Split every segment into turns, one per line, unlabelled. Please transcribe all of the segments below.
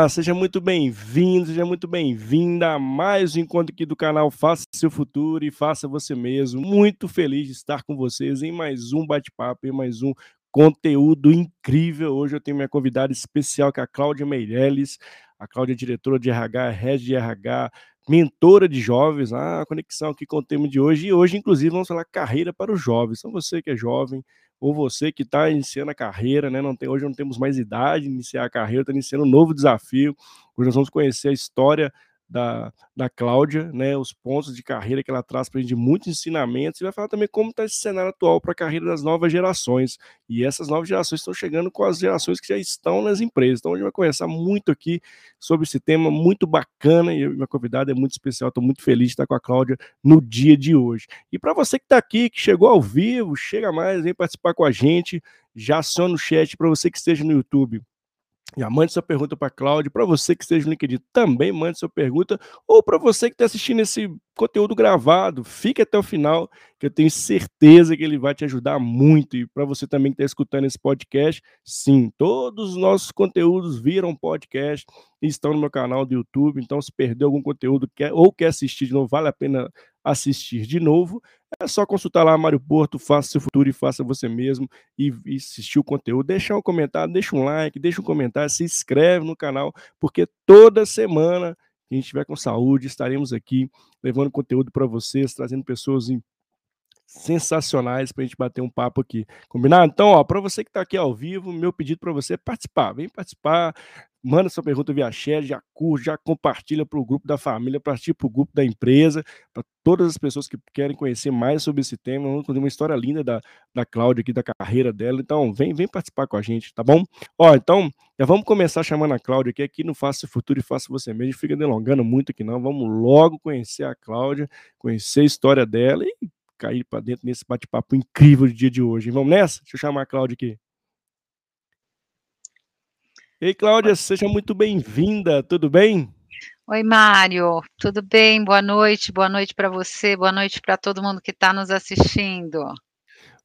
Olá, seja muito bem-vindo, seja muito bem-vinda a mais um encontro aqui do canal Faça Seu Futuro e Faça Você Mesmo. Muito feliz de estar com vocês em mais um bate-papo, em mais um conteúdo incrível. Hoje eu tenho minha convidada especial, que é a Cláudia Meirelles. A Cláudia é diretora de RH, rede de RH, mentora de jovens, ah, a conexão aqui com o tema de hoje. E hoje, inclusive, vamos falar carreira para os jovens. Então, você que é jovem, ou você que está iniciando a carreira, né? Não tem, hoje não temos mais idade de iniciar a carreira, está iniciando um novo desafio. Hoje nós vamos conhecer a história da, da Cláudia, né, os pontos de carreira que ela traz para a gente, muitos ensinamentos, e vai falar também como está esse cenário atual para a carreira das novas gerações. E essas novas gerações estão chegando com as gerações que já estão nas empresas. Então, a gente vai conversar muito aqui sobre esse tema muito bacana, e minha convidada é muito especial, estou muito feliz de estar com a Cláudia no dia de hoje. E para você que está aqui, que chegou ao vivo, chega mais, vem participar com a gente, já aciona o chat para você que esteja no YouTube já mande sua pergunta para a Cláudia. Para você que esteja no LinkedIn, também mande sua pergunta. Ou para você que está assistindo esse conteúdo gravado, fique até o final, que eu tenho certeza que ele vai te ajudar muito. E para você também que está escutando esse podcast, sim, todos os nossos conteúdos viram podcast e estão no meu canal do YouTube. Então, se perdeu algum conteúdo quer, ou quer assistir de novo, vale a pena assistir de novo. É só consultar lá Mário Porto, faça seu futuro e faça você mesmo e, e assistir o conteúdo. Deixa um comentário, deixa um like, deixa um comentário, se inscreve no canal, porque toda semana que a gente estiver com saúde, estaremos aqui levando conteúdo para vocês, trazendo pessoas sensacionais para a gente bater um papo aqui. Combinado? Então, ó, para você que está aqui ao vivo, meu pedido para você é participar. Vem participar, manda sua pergunta via chat, já curte, já compartilha para o grupo da família, para o grupo da empresa, para todas as pessoas que querem conhecer mais sobre esse tema. Vamos contar uma história linda da, da Cláudia aqui, da carreira dela. Então, vem, vem participar com a gente, tá bom? Ó, então, já vamos começar chamando a Cláudia aqui, aqui no Faça Futuro e Faça Você Mesmo. Fica delongando muito aqui não, vamos logo conhecer a Cláudia, conhecer a história dela e cair para dentro nesse bate-papo incrível do dia de hoje. Vamos nessa? Deixa eu chamar a Cláudia aqui. Ei, Cláudia, seja muito bem-vinda, tudo bem?
Oi, Mário, tudo bem? Boa noite, boa noite para você, boa noite para todo mundo que está nos assistindo.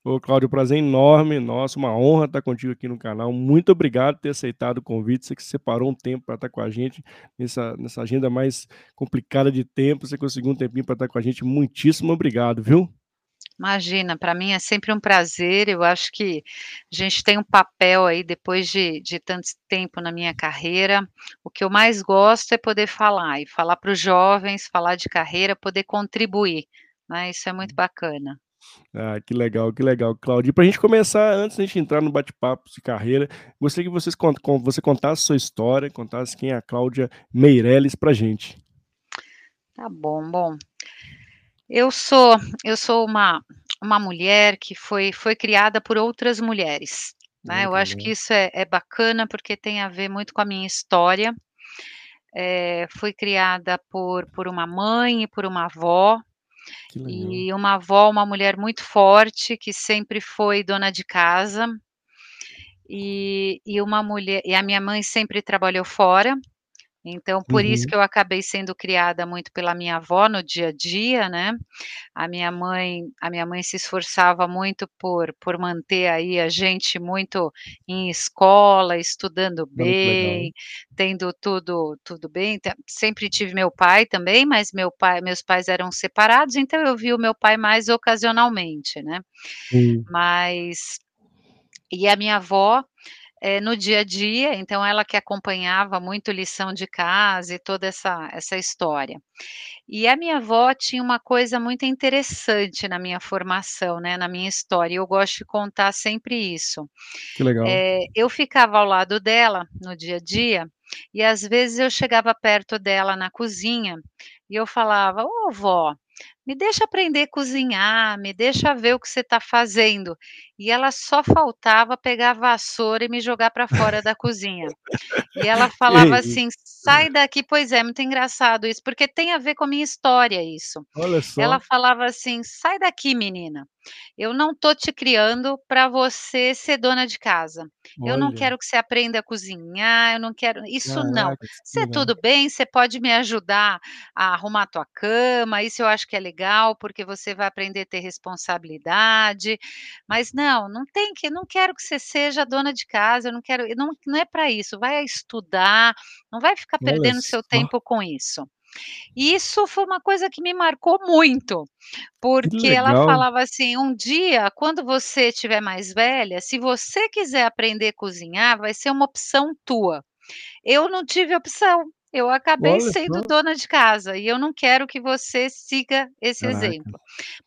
Ô, Cláudio, prazer enorme, nosso, uma honra estar contigo aqui no canal. Muito obrigado por ter aceitado o convite. Você que separou um tempo para estar com a gente nessa, nessa agenda mais complicada de tempo. Você conseguiu um tempinho para estar com a gente. Muitíssimo obrigado, viu?
Imagina, para mim é sempre um prazer. Eu acho que a gente tem um papel aí, depois de, de tanto tempo na minha carreira. O que eu mais gosto é poder falar e falar para os jovens, falar de carreira, poder contribuir. Né? Isso é muito hum. bacana.
Ah, que legal, que legal, Claudio. Para a gente começar, antes de a gente entrar no bate-papo de carreira, gostaria que vocês, você contasse sua história, contasse quem é a Cláudia Meirelles para a gente.
Tá bom, bom. Eu sou eu sou uma uma mulher que foi foi criada por outras mulheres, né, eu acho que isso é é bacana, porque tem a ver muito com a minha história. Eh, fui criada por por uma mãe e por uma avó, e uma avó, uma mulher muito forte, que sempre foi dona de casa, e e uma mulher e a minha mãe sempre trabalhou fora, então, por isso
Uhum.
que eu acabei sendo criada muito pela minha avó no dia a dia, né. A minha mãe a minha mãe se esforçava muito por por manter aí a gente muito em escola, estudando
legal.
bem, tendo tudo tudo bem. Sempre tive meu pai também, mas meu pai meus pais eram separados, então eu vi o meu pai mais ocasionalmente, né.
Sim.
Mas e a minha avó, eh, no dia a dia, então ela que acompanhava muito lição de casa e toda essa essa história. E a minha avó tinha uma coisa muito interessante na minha formação, né, na minha história, e eu gosto de contar sempre isso.
Que legal.
Eh, eu ficava ao lado dela no dia a dia, e às vezes eu chegava perto dela na cozinha, e eu falava: "Ô vó, me deixa aprender a cozinhar, me deixa ver o que você está fazendo", e ela só faltava pegar a vassoura e me jogar para fora da cozinha. E ela falava assim: "Sai daqui", pois é, muito engraçado isso, porque tem a ver com a minha história isso.
Olha
Ela
só.
falava assim: "Sai daqui menina", eu não estou te criando para você ser dona de casa. Eu não
Olha.
quero que você aprenda a cozinhar, eu não quero isso não.
Caracas, que
Você
legal.
tudo bem, você pode me ajudar a arrumar a tua cama, isso eu acho que é legal, porque você vai aprender a ter responsabilidade, mas não, não tem que não quero que você seja dona de casa, eu não quero não não é para isso, vai estudar, não vai ficar
Olha
perdendo seu tempo com isso. E isso foi uma coisa que me marcou muito,
Que
porque ela falava assim: "Um dia, quando você estiver mais velha, se você quiser aprender a cozinhar, vai ser uma opção tua". Eu não tive opção, eu acabei
Olha
sendo dona de casa e eu não quero que você siga esse
Caraca.
exemplo.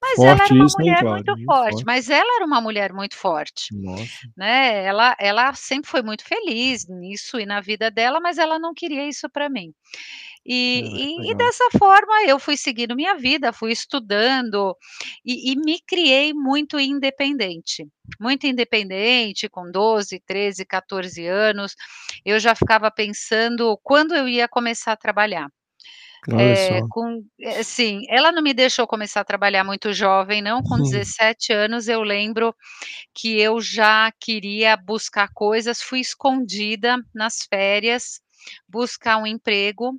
Mas ela era
Forte
uma
isso,
mulher muito forte,
forte.
mas ela era uma mulher muito forte,
Nossa.
né, ela ela sempre foi muito feliz nisso e na vida dela, mas ela não queria isso para mim. E e
legal.
dessa forma eu fui seguindo minha vida, fui estudando e e me criei muito independente, muito independente, com 12, 13, 14 anos, eu já ficava pensando quando eu ia começar a trabalhar.
Só.
com eh, assim, ela não me deixou começar a trabalhar muito jovem não, com 17 anos eu lembro que eu já queria buscar coisas, fui escondida nas férias, buscar um emprego,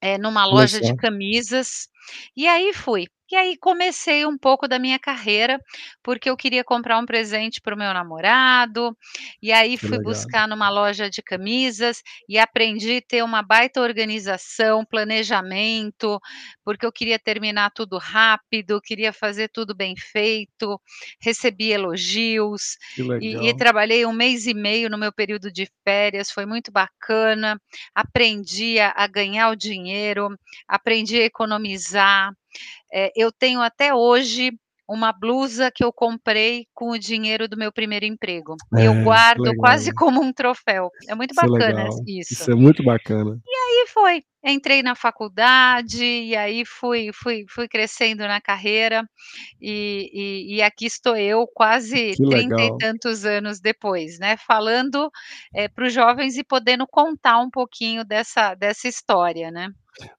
eh, numa loja de camisas, e aí fui. E aí comecei um pouco da minha carreira, porque eu queria comprar um presente para o meu namorado, e aí
Que
fui
legal.
buscar numa loja de camisas e aprendi ter uma baita organização, planejamento, porque eu queria terminar tudo rápido, queria fazer tudo bem feito, recebi elogios, e e trabalhei 1 mês e meio no meu período de férias, foi muito bacana, aprendi a a ganhar o dinheiro, aprendi a economizar, eh, eu tenho até hoje uma blusa que eu comprei com o dinheiro do meu primeiro emprego, eu
É, que
guardo quase como um troféu, é muito
Isso é
bacana
legal,
isso.
isso é muito bacana.
E aí foi, entrei na faculdade, e aí fui fui fui crescendo na carreira, e e e aqui estou eu quase
Que
trinta e tantos anos depois, né, falando, eh, para os jovens e podendo contar um pouquinho dessa dessa história, né.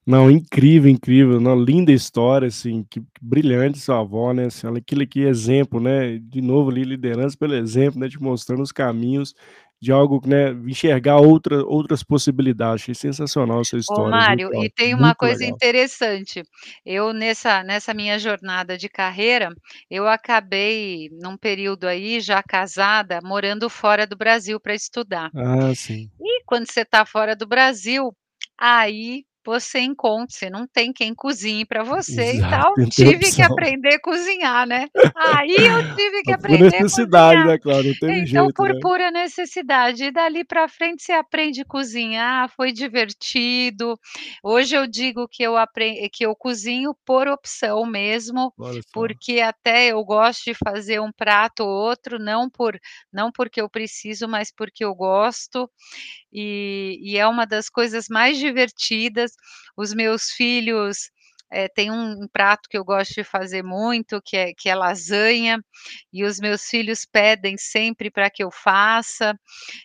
Não, incrível, incrível, não, linda história, assim, que brilhante sua avó, né, assim, aquilo que exemplo, né, de novo ali liderança pelo exemplo, né, te mostrando os caminhos de algo, né, enxergar outra outras possibilidades, achei sensacional a sua
Ô
história, viu,
Mário, e tem uma coisa
legal.
interessante, eu nessa nessa minha jornada de carreira, eu acabei num período aí já casada, morando fora do Brasil para estudar.
Ah, sim.
E quando você está fora do Brasil, aí você encontra você não tem quem cozinhe para você e
Exato,
tal,
não tem
tive que
opção.
aprender a cozinhar, né. Aí eu tive que
Por
aprender a
necessidade,
cozinhar.
né, não teve
Então
jeito,
por
né.
pura necessidade, e dali para frente você aprende cozinhar, foi divertido, hoje eu digo que eu apren que eu cozinho por opção mesmo, porque até eu gosto de fazer um prato ou outro, não por não porque eu preciso, mas porque eu gosto, e e é uma das coisas mais divertidas, os meus filhos, eh, tem um um prato que eu gosto de fazer muito, que é que é lasanha, e os meus filhos pedem sempre para que eu faça,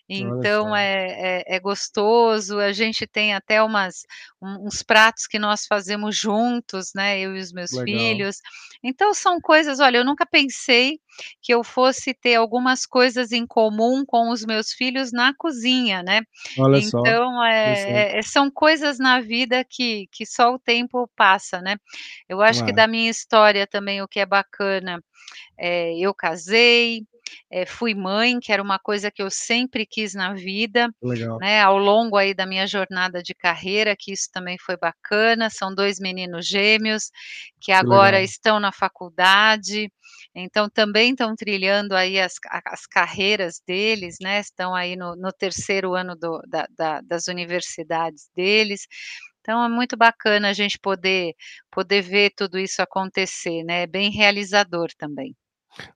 então
só.
é é é gostoso, a gente tem até umas um uns pratos que nós fazemos juntos, né, eu e os meus
Legal.
filhos. Então são coisas olha, eu nunca pensei que eu fosse ter algumas coisas em comum com os meus filhos na cozinha, né.
Olha só,
Então,
interessante.
eh eh, são coisas na vida que que só o tempo passa, né. Eu acho que
É.
da minha história também o que é bacana, eh, eu casei, eh, fui mãe, que era uma coisa que eu sempre quis na vida,
Legal.
né, ao longo aí da minha jornada de carreira, que isso também foi bacana, são 2 meninos gêmeos, que
Que
agora
legal.
estão na faculdade, então também estão trilhando aí as as carreiras deles, né, estão aí no no 3º ano do da da das universidades deles, então é muito bacana a gente poder poder ver tudo isso acontecer, né, é bem realizador também.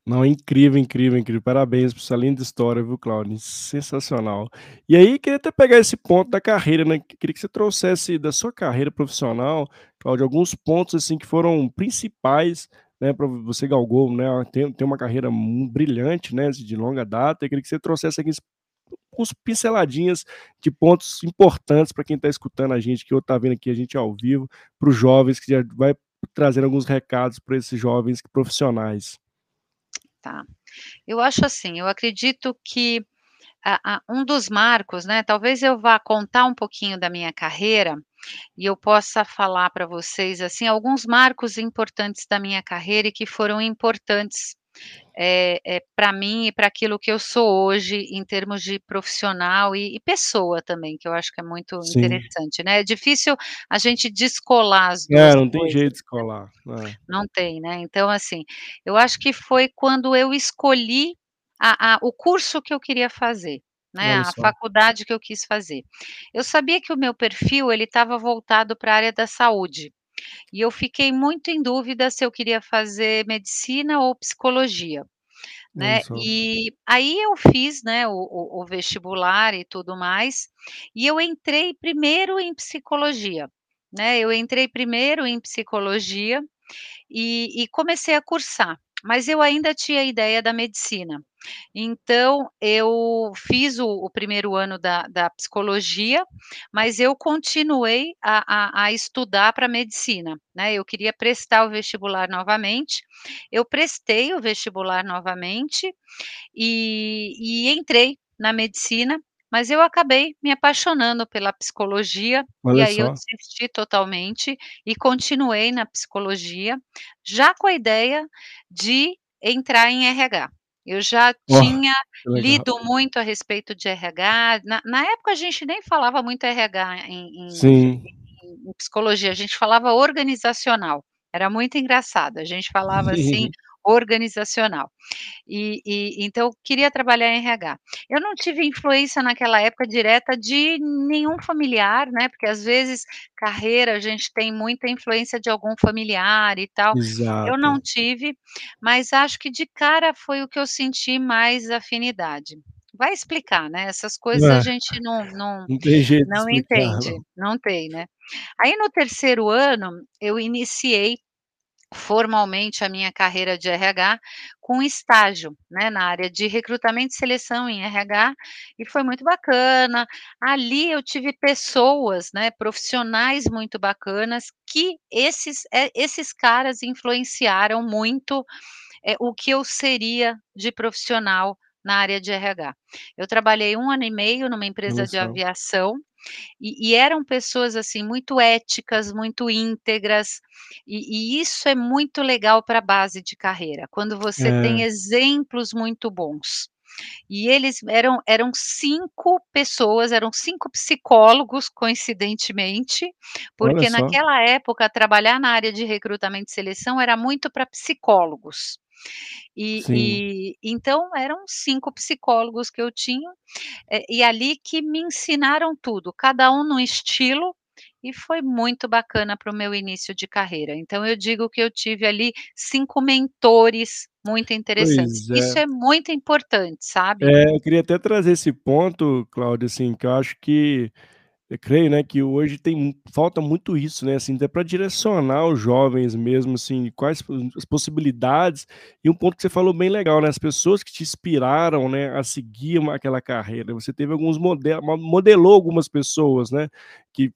Não, incrível, incrível, incrível, parabéns por essa linda história, viu, Cláudia, sensacional. E aí queria até pegar esse ponto da carreira, né, que queria que você trouxesse da sua carreira profissional, Cláudia, alguns pontos, assim, que foram principais, né, pra você galgou, né, tem tem uma carreira brilhante, né, de longa data, eu queria que você trouxesse aqui uns pinceladinhas de pontos importantes para quem está escutando a gente, que ou tá vendo aqui a gente ao vivo, para os jovens, que já vai trazendo alguns recados para esses jovens profissionais.
Tá. Eu acho assim, eu acredito que a a um dos marcos, né, talvez eu vá contar um pouquinho da minha carreira, e eu possa falar pra vocês, assim, alguns marcos importantes da minha carreira e que foram importantes, eh eh, pra mim e pra aquilo que eu sou hoje em termos de profissional e e pessoa também, que eu acho que é muito
Sim.
interessante, né. É difícil a gente descolar as 2
É, não tem
coisas,
jeito de descolar. É.
não tem, né. Então, assim, eu acho que foi quando eu escolhi a a o curso que eu queria fazer, né, a faculdade que eu quis fazer. Eu sabia que o meu perfil ele estava voltado pra área da saúde, e eu fiquei muito em dúvida se eu queria fazer medicina ou psicologia, né. E aí eu fiz, né, o o o vestibular e tudo mais, e eu entrei primeiro em psicologia, né, eu entrei primeiro em psicologia, e e comecei a cursar, mas eu ainda tinha a ideia da medicina. Então eu fiz o o primeiro ano da da psicologia, mas eu continuei a a a estudar pra medicina, né, eu queria prestar o vestibular novamente, eu prestei o vestibular novamente, e e entrei na medicina, mas eu acabei me apaixonando pela psicologia, e
Olha
aí eu
só.
desisti totalmente e continuei na psicologia, já com a ideia de entrar em RH. Eu já
Ó,
tinha lido muito a respeito de RH, na na época a gente nem falava muito RH em em
Sim.
em psicologia, a gente falava organizacional, era muito engraçado, a gente falava assim, organizacional. E e então queria trabalhar em RH. Eu não tive influência naquela época direta de nenhum familiar, né, porque às vezes carreira a gente tem muita influência de algum familiar e tal, eu não
Exato.
tive, mas acho que de cara foi o que eu senti mais afinidade. Vai explicar, né, essas coisas a
É,
gente não não
não tem jeito
não entende,
não.
não tem, né. Aí no 3º ano, eu iniciei formalmente a minha carreira de RH com estágio, né, na área de recrutamento e seleção em RH, e foi muito bacana. Ali eu tive pessoas, né, profissionais muito bacanas que esses eh, esses caras influenciaram muito, eh, o que eu seria de profissional na área de RH. Eu trabalhei 1 ano e meio numa empresa de
só.
aviação, e e eram pessoas, assim, muito éticas, muito íntegras, e e isso é muito legal pra base de carreira, quando você tem
É.
exemplos muito bons. E eles eram eram 5 pessoas, eram 5 psicólogos coincidentemente, porque naquela época trabalhar na área de recrutamento e seleção era muito pra psicólogos. E e então eram 5 psicólogos que eu tinha, eh, e ali que me ensinaram tudo, cada um num estilo, e foi muito bacana para o meu início de carreira. Então eu digo que eu tive ali 5 mentores muito interessantes.
Pois
Isso
é.
é muito importante, sabe.
É, eu queria até trazer esse ponto, Cláudia, assim, que eu acho que eu creio, né, que hoje tem falta muito isso, né, assim, até pra direcionar os jovens mesmo, assim, quais as possibilidades, e um ponto que você falou bem legal, né, as pessoas que te inspiraram, né, a seguir uma aquela carreira, você teve alguns model mo modelou algumas pessoas, né, que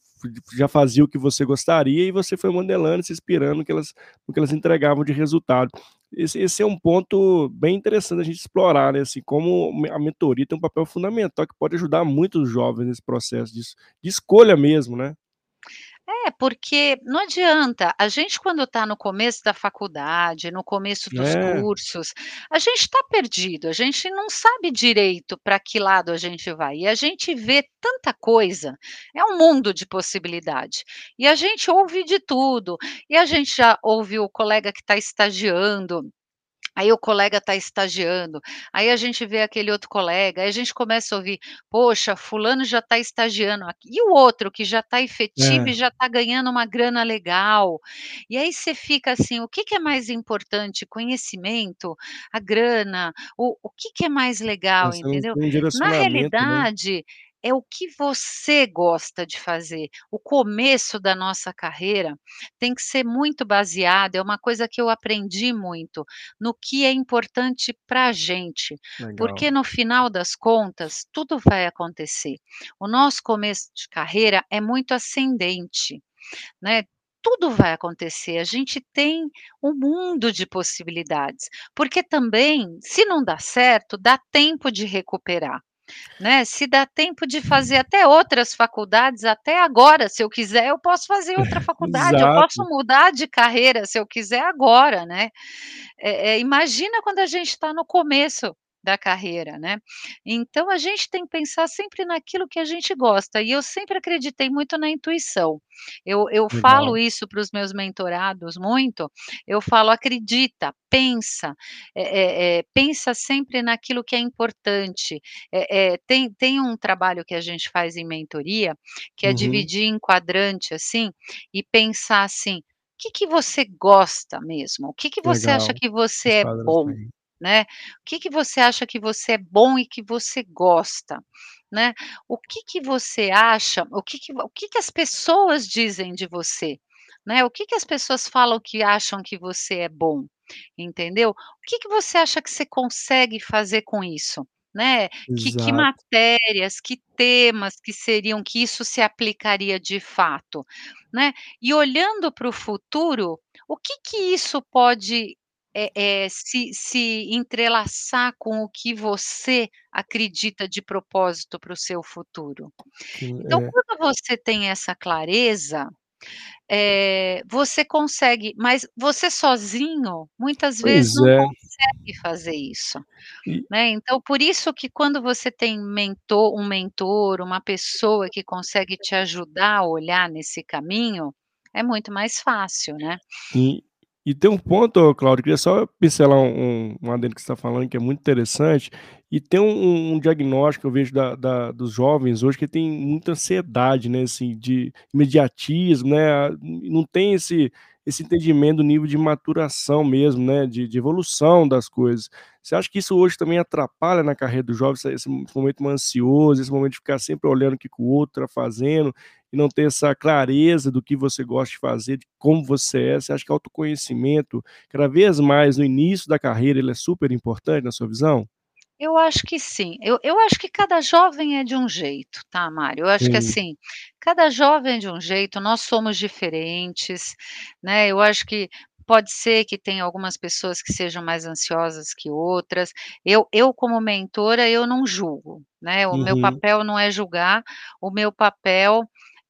já fazia o que você gostaria e você foi modelando se inspirando que elas no que elas entregavam de resultado. Esse esse é um ponto bem interessante da gente explorar, né, assim, como a mentoria tem um papel fundamental que pode ajudar muito os jovens nesse processo de de escolha mesmo, né.
É, porque não adianta, a gente quando tá no começo da faculdade, no começo dos
É.
cursos, a gente tá perdido, a gente não sabe direito pra que lado a gente vai, e a gente vê tanta coisa, é um mundo de possibilidade, e a gente ouve de tudo, e a gente já ouviu o colega que tá estagiando, aí o colega tá estagiando, aí a gente vê aquele outro colega, aí a gente começa a ouvir: "Poxa, fulano já tá estagiando aqui", e o outro que já tá efetivo e
É.
já tá ganhando uma grana legal. E aí você fica assim: "O que que é mais importante, conhecimento, a grana, o o que que é mais
É,
legal",
não
entendeu.
um
Na
direcionamento, né.
É o que você gosta de fazer. O começo da nossa carreira tem que ser muito baseado, é uma coisa que eu aprendi muito, no que é importante pra gente,
Legal.
porque no final das contas, tudo vai acontecer. O nosso começo de carreira é muito ascendente, né. tudo vai acontecer, a gente tem um mundo de possibilidades, porque também, se não dá certo, dá tempo de recuperar, né, se dá tempo de fazer até outras faculdades, até agora, se eu quiser, eu posso fazer outra faculdade, eu posso mudar de carreira, se eu quiser, agora, né. Eh eh, imagina quando a gente está no começo da carreira, né. Então a gente tem que pensar sempre naquilo que a gente gosta, e eu sempre acreditei muito na intuição. Eu eu falo isso para os meus mentorados muito, eu falo: "Acredita, pensa, eh eh, pensa sempre naquilo que é importante", eh, tem tem um trabalho que a gente faz em mentoria, que é
Uhum.
dividir em quadrante, assim, e pensar assim: "Que que você gosta mesmo? O que que você acha
Legal,
que você
os
é bom?". Né. "O que que você acha que você é bom e que você gosta?", né. "O que que você acha o que que o que que as pessoas dizem de você?", né, "O que que as pessoas falam que acham que você é bom?", entendeu. "O que que você acha que você consegue fazer com isso?", né, "Que que
Exato.
matérias, que temas que seriam que isso se aplicaria de fato?", né. E olhando para o futuro, o que que isso pode, eh eh, se se entrelaçar com o que você acredita de propósito para o seu futuro. Então
é.
quando você tem essa clareza, eh, você consegue mas você sozinho, muitas vezes
Pois
não
é.
consegue fazer isso,
E
né, então por isso que quando você tem mentor um mentor, uma pessoa que consegue te ajudar a olhar nesse caminho, é muito mais fácil, né.
Sim. E tem um ponto, eu queria só pincelar um um adendo que você está falando, que é muito interessante, e tem um um diagnóstico que eu vejo da da dos jovens hoje, que tem muita ansiedade, né, assim, de imediatismo, né, não tem esse esse entendimento do nível de maturação mesmo, né, de de evolução das coisas. Você acha que isso hoje também atrapalha na carreira do jovem, esse momento ansioso, esse momento de ficar sempre olhando o que que o outro está fazendo, e não ter essa clareza do que você gosta de fazer, de como você é, você acha que autoconhecimento, cada vez mais no início da carreira, ele é super importante na sua visão?
Eu acho que sim, eu eu acho que cada jovem é de um jeito, tá, Mário, eu acho que
Sim.
assim, cada jovem é de um jeito, nós somos diferentes, né, eu acho que pode ser que tenha algumas pessoas que sejam mais ansiosas que outras, eu eu como mentora, eu não julgo, né, o meu
Uhum.
papel não é julgar, o meu papel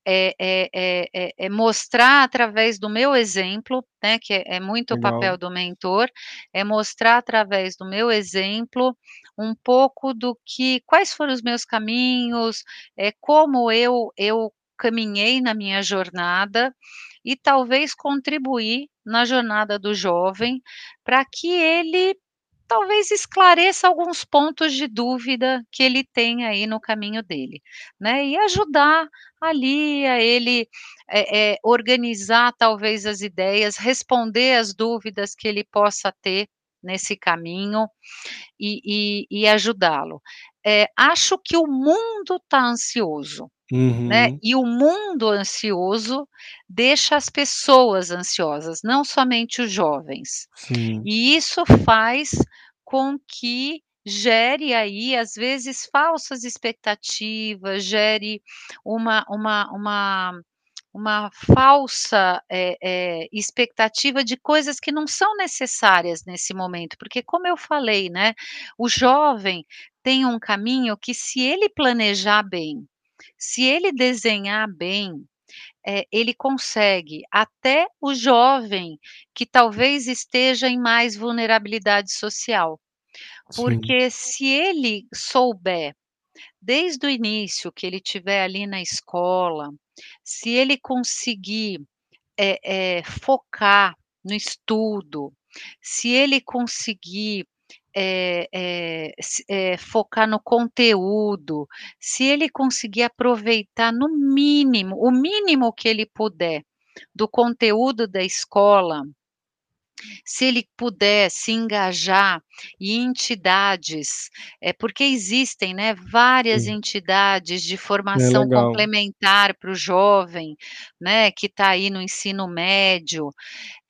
é é é é é mostrar através do meu exemplo, né, que é é muito o
Legal.
papel do mentor, é mostrar através do meu exemplo, um pouco do que quais foram os meus caminhos, eh, como eu eu caminhei na minha jornada, e talvez contribuir na jornada do jovem, pra que ele talvez esclareça alguns pontos de dúvida que ele tem aí no caminho dele, né, e ajudar ali a ele, eh eh, organizar talvez as ideias, responder as dúvidas que ele possa ter nesse caminho, e e e ajudá-lo. Eh, acho que o mundo tá ansioso, né,
Uhum.
e o mundo ansioso deixa as pessoas ansiosas, não somente os jovens.
Sim.
E isso faz com que gere aí, às vezes, falsas expectativas, gere uma uma uma uma falsa, eh eh, expectativa de coisas que não são necessárias nesse momento, porque como eu falei, né, o jovem tem um caminho que se ele planejar bem, se ele desenhar bem, eh, ele consegue, até o jovem que talvez esteja em mais vulnerabilidade social,
Sim.
porque se ele souber, desde o início que ele estiver ali na escola, se ele conseguir, eh eh, focar no estudo, se ele conseguir, eh, se eh, focar no conteúdo, se ele conseguir aproveitar no mínimo, o mínimo que ele puder, do conteúdo da escola se ele puder se engajar em entidades, eh, porque existem, né, várias
Sim.
entidades de
É
formação complementar para o jovem, né, que tá aí no ensino médio,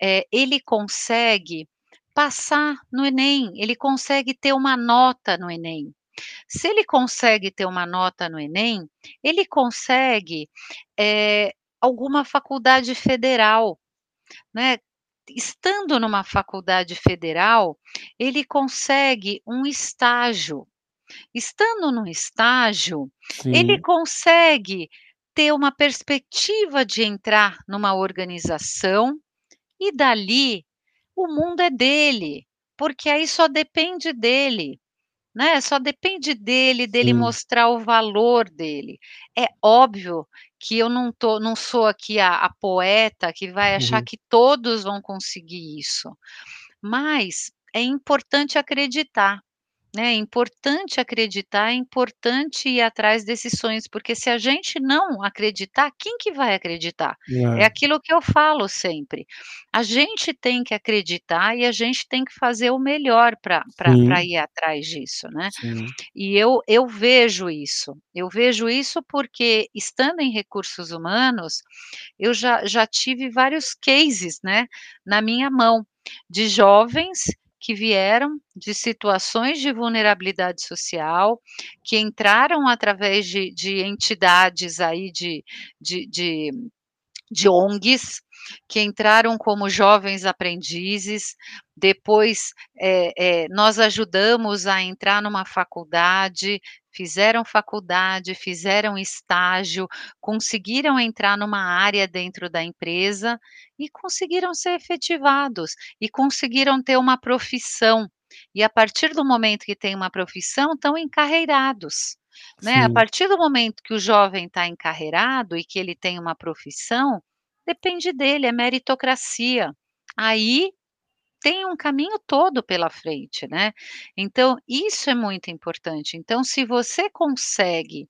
eh, ele consegue passar no Enem, ele consegue ter uma nota no Enem. Se ele consegue ter uma nota no Enem, ele consegue, eh, alguma faculdade federal, né. Estando numa faculdade federal, ele consegue um estágio. Estando no estágio, ele
Sim.
consegue ter uma perspectiva de entrar numa organização, e dali, o mundo é dele, porque aí só depende dele, né, só depende dele, dele
Sim.
mostrar o valor dele. É óbvio que eu não tô não sou aqui a a poeta que vai achar
Uhum.
que todos vão conseguir isso, mas é importante acreditar, né, é importante acreditar, é importante ir atrás desses sonhos, porque se a gente não acreditar, quem que vai acreditar? É
É.
aquilo que eu falo sempre, a gente tem que acreditar e a gente tem que fazer o melhor
Sim.
ir atrás disso, né.
Sim.
E eu eu vejo isso, eu vejo isso porque estando em recursos humanos, eu já já tive vários cases, né, na minha mão, de jovens que vieram de situações de vulnerabilidade social, que entraram através de de entidades aí de de de de ONGs, que entraram como jovens aprendizes, depois, eh eh, nós ajudamos a entrar numa faculdade, fizeram faculdade, fizeram estágio, conseguiram entrar numa área dentro da empresa, e conseguiram ser efetivados, e conseguiram ter uma profissão, e a partir do momento que tem uma profissão, estão encarreirados, né. A partir do momento que o jovem está encarreirado e que ele tem uma profissão, depende dele, é meritocracia. Aí, tem um caminho todo pela frente, né. Então, isso é muito importante, então se você consegue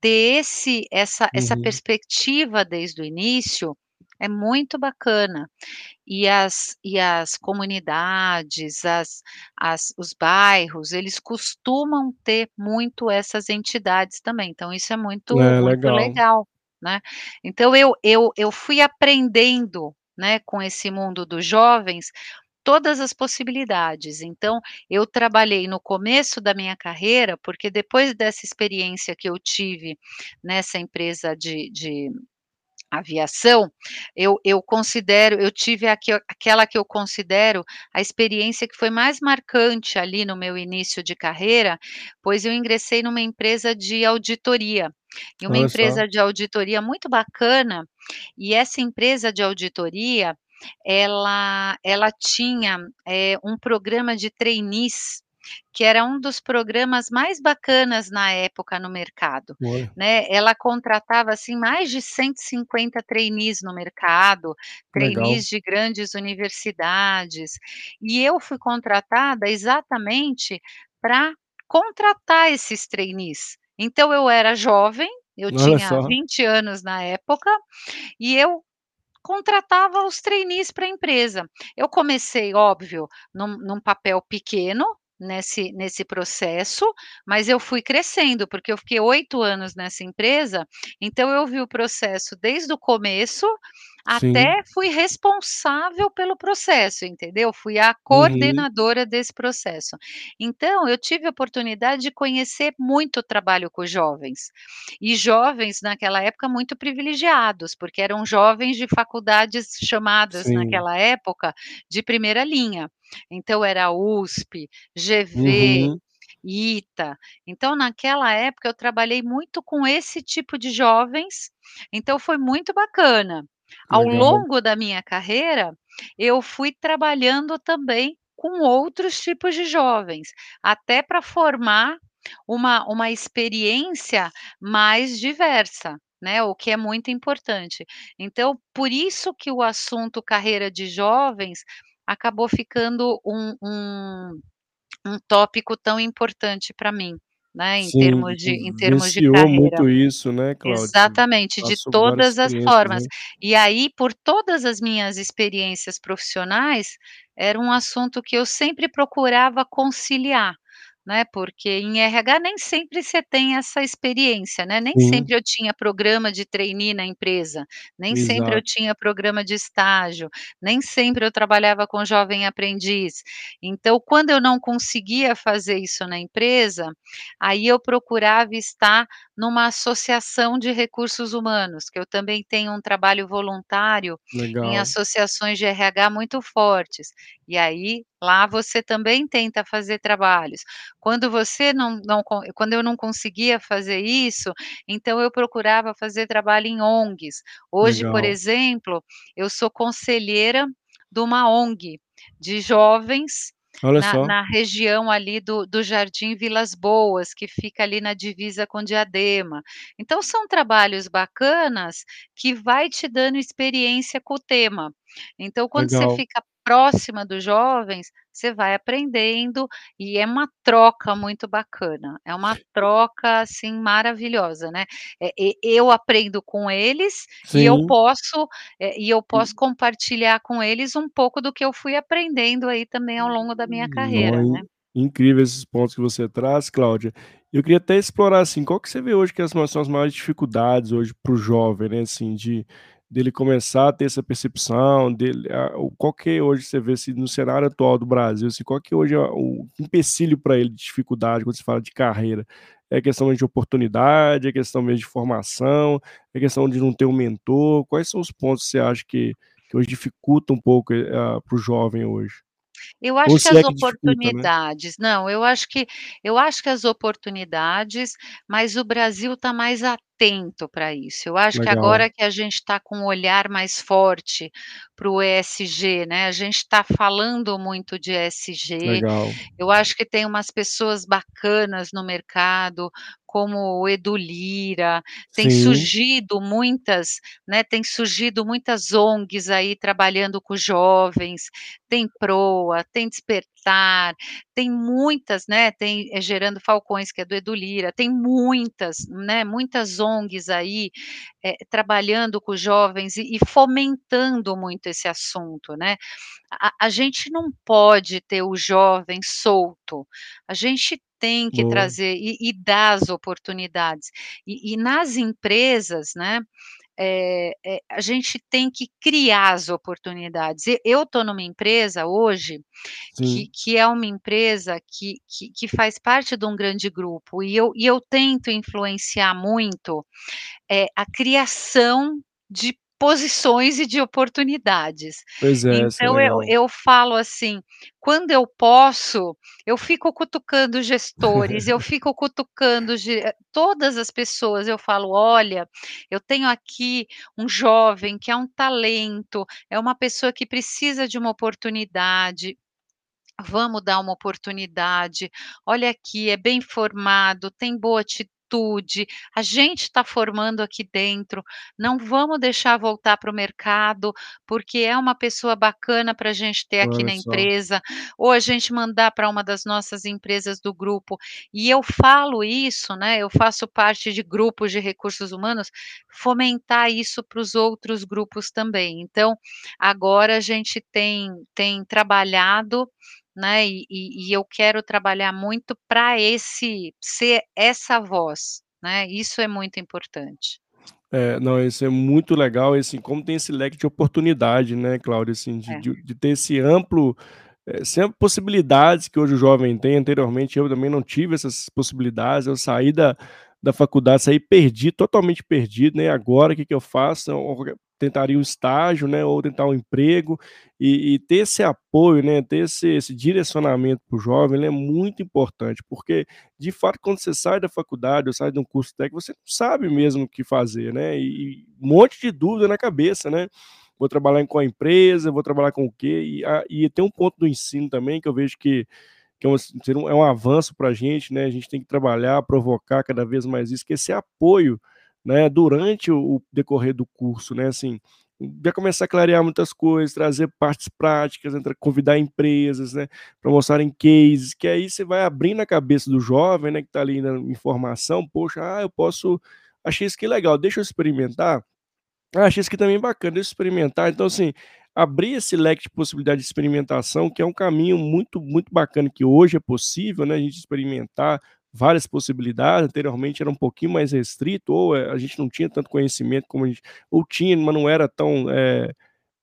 ter esse essa essa
Uhum.
perspectiva desde o início, é muito bacana. E as e as comunidades, as as os bairros, eles costumam ter muito essas entidades também, então isso é muito
É,
muito
legal.
legal, né. Então eu eu eu fui aprendendo, né, com esse mundo dos jovens, todas as possibilidades, então, eu trabalhei no começo da minha carreira, porque depois dessa experiência que eu tive nessa empresa de de aviação, eu eu considero eu tive aque aquela que eu considero a experiência que foi mais marcante ali no meu início de carreira, pois eu ingressei numa empresa de auditoria, e uma
Olha só.
empresa de auditoria muito bacana, e essa empresa de auditoria, ela ela tinha, eh, um programa de trainees, que era um dos programas mais bacanas na época no mercado,
Olha.
né. Ela contratava, assim, mais de 150 trainees no mercado,
Legal.
trainees de grandes universidades, e eu fui contratada exatamente pra contratar esses trainees. Então eu era jovem, eu
Olha
tinha
só.
20 anos na época, e eu contratava os trainees pra empresa. Eu comecei, óbvio, num num papel pequeno, nesse nesse processo, mas eu fui crescendo, porque eu fiquei 8 anos nessa empresa, então eu vi o processo desde o começo,
Sim.
até fui responsável pelo processo, entendeu. Fui a
Uhum.
coordenadora desse processo. Então, eu tive a oportunidade de conhecer muito o trabalho com jovens, e jovens naquela época muito privilegiados, porque eram jovens de faculdades chamadas
Sim.
naquela época, de primeira linha. Então era USP, GV,
Uhum.
ITA, então naquela época eu trabalhei muito com esse tipo de jovens, então foi muito bacana. Ao
Legal.
longo da minha carreira, eu fui trabalhando também com outros tipos de jovens, até pra formar uma uma experiência mais diversa, né, o que é muito importante. Então, por isso que o assunto carreira de jovens, acabou ficando um um um tópico tão importante pra mim, né, em
Sim,
termos de em termos de carreira.
muito isso, né, Cláudia,
Exatamente, de
passou várias
todas as formas.
né.
E aí, por todas as minhas experiências profissionais, era um assunto que eu sempre procurava conciliar, né, porque em RH nem sempre você tem essa experiência, né, nem
Sim.
sempre eu tinha programa de trainee na empresa, nem sempre eu
Exato.
tinha programa de estágio, nem sempre eu trabalhava com jovem aprendiz. Então, quando eu não conseguia fazer isso na empresa, aí eu procurava estar numa associação de recursos humanos, que eu também tenho um trabalho voluntário em
Legal.
associações de RH muito fortes, e aí, lá você também tenta fazer trabalhos. Quando você não não quando eu não conseguia fazer isso, então eu procurava fazer trabalho em ONGs. Hoje, por
Legal.
exemplo, eu sou conselheira de uma ONG, de jovens, na na região ali do do Jardim Vilas Boas, que fica ali na divisa com Diadema. Então são trabalhos bacanas, que vai te dando experiência com o tema. Então quando você
Legal.
fica próxima dos jovens, você vai aprendendo, e é uma troca muito bacana, é uma troca, assim, maravilhosa, né. E eu aprendo com eles, e eu
Sim.
posso, eh, e eu posso
Hum.
compartilhar com eles um pouco do que eu fui aprendendo aí também ao longo da minha carreira, né.
in incrível esses pontos que você traz, Cláudia. Eu queria até explorar, assim, qual que você vê hoje que as são as maiores dificuldades hoje para o jovem, né, assim, de dele começar a ter essa percepção, dele a qual que hoje você vê, assim, no cenário atual do Brasil, assim, qual que hoje é o empecilho para ele de dificuldade, quando se fala de carreira? É questão de oportunidade, é questão mesmo de formação, é questão de não ter um mentor? Quais são os pontos que você acha que que hoje dificulta um pouco, eh, a para o jovem hoje?
Eu
Ou
acho que as
é que dificulta, né?
oportunidades não, eu acho que eu acho que as oportunidades, mas o Brasil está mais atento para isso. Eu acho que
Legal.
agora que a gente está com um olhar mais forte para o ESG, né, a gente está falando muito de ESG,
Legal.
eu acho que tem umas pessoas bacanas no mercado, como o Edu Lyra, tem
Sim.
surgido muitas, né, tem surgido muitas ONGs aí trabalhando com jovens, tem Proa, tem Despertar, tem muitas, né, tem Gerando Falcões, que é do Edu Lyra, tem muitas, né, muitas ONGs aí, eh, trabalhando com jovens e e fomentando muito esse assunto, né. A a gente não pode ter o jovem solto, a gente tem que
Boa.
trazer e e dar as oportunidades. E e nas empresas, né, eh eh, a gente tem que criar as oportunidades. Eu estou numa empresa hoje, que que é uma empresa que que que faz parte de um grande grupo, e eu e eu tento influenciar muito, eh, a criação de posições e de oportunidades.
Pois é, é
Então eu eu falo assim, quando eu posso, eu fico cutucando gestores, eu fico cutucando ge todas as pessoas, eu falo: "Olha, eu tenho aqui um jovem que é um talento, é uma pessoa que precisa de uma oportunidade, vamos dar uma oportunidade. Olha aqui, é bem formado, tem boa atitude, a gente está formando aqui dentro, não vamos deixar voltar para o mercado, porque é uma pessoa bacana para gente ter aqui
Olha
na
só.
empresa, ou a gente mandar para uma das nossas empresas do grupo". E eu falo isso, né, eu faço parte de grupos de recursos humanos, fomentar isso para os outros grupos também. Então, agora a gente tem tem trabalhado, né, e e e eu quero trabalhar muito para esse ser essa voz, né, isso é muito importante.
É, não, isso é muito legal assim, como tem esse leque de oportunidade, né, Cláudia, assim, de
É.
de de ter esse amplo eh, sempre possibilidades que hoje o jovem tem, anteriormente eu também não tive essas possibilidades, eu saí da da faculdade, saí perdido, totalmente perdido, né, agora que que eu faço? Tentaria um estágio, né, ou tentar um emprego, e e ter esse apoio, né, ter esse esse direcionamento para o jovem, é muito importante, porque, de fato, quando você sai da faculdade ou sai de um curso técnico, você não sabe mesmo o que fazer, né, e e um monte de dúvida na cabeça, né. Vou trabalhar em qual empresa, vou trabalhar com o quê? E a e tem um ponto do ensino também que eu vejo que que é um é um avanço pra gente, né, a gente tem que trabalhar, provocar cada vez mais isso, que é esse apoio, né, durante o o decorrer do curso, né, assim, já começar a clarear muitas coisas, trazer partes práticas, convidar empresas, né, pra mostrarem cases, que aí você vai abrindo a cabeça do jovem, né, que está ali na em formação, "Poxa, ah, eu posso achei isso aqui legal, deixa eu experimentar. Ah, achei isso aqui também bacana, deixa eu experimentar". Então, assim, abrir esse leque de possibilidade de experimentação, que é um caminho muito, muito bacana, que hoje é possível, né, a gente experimentar várias possibilidades, anteriormente era um pouquinho mais restrito, ou a gente não tinha tanto conhecimento como a gente, ou tinha, mas não era tão... É,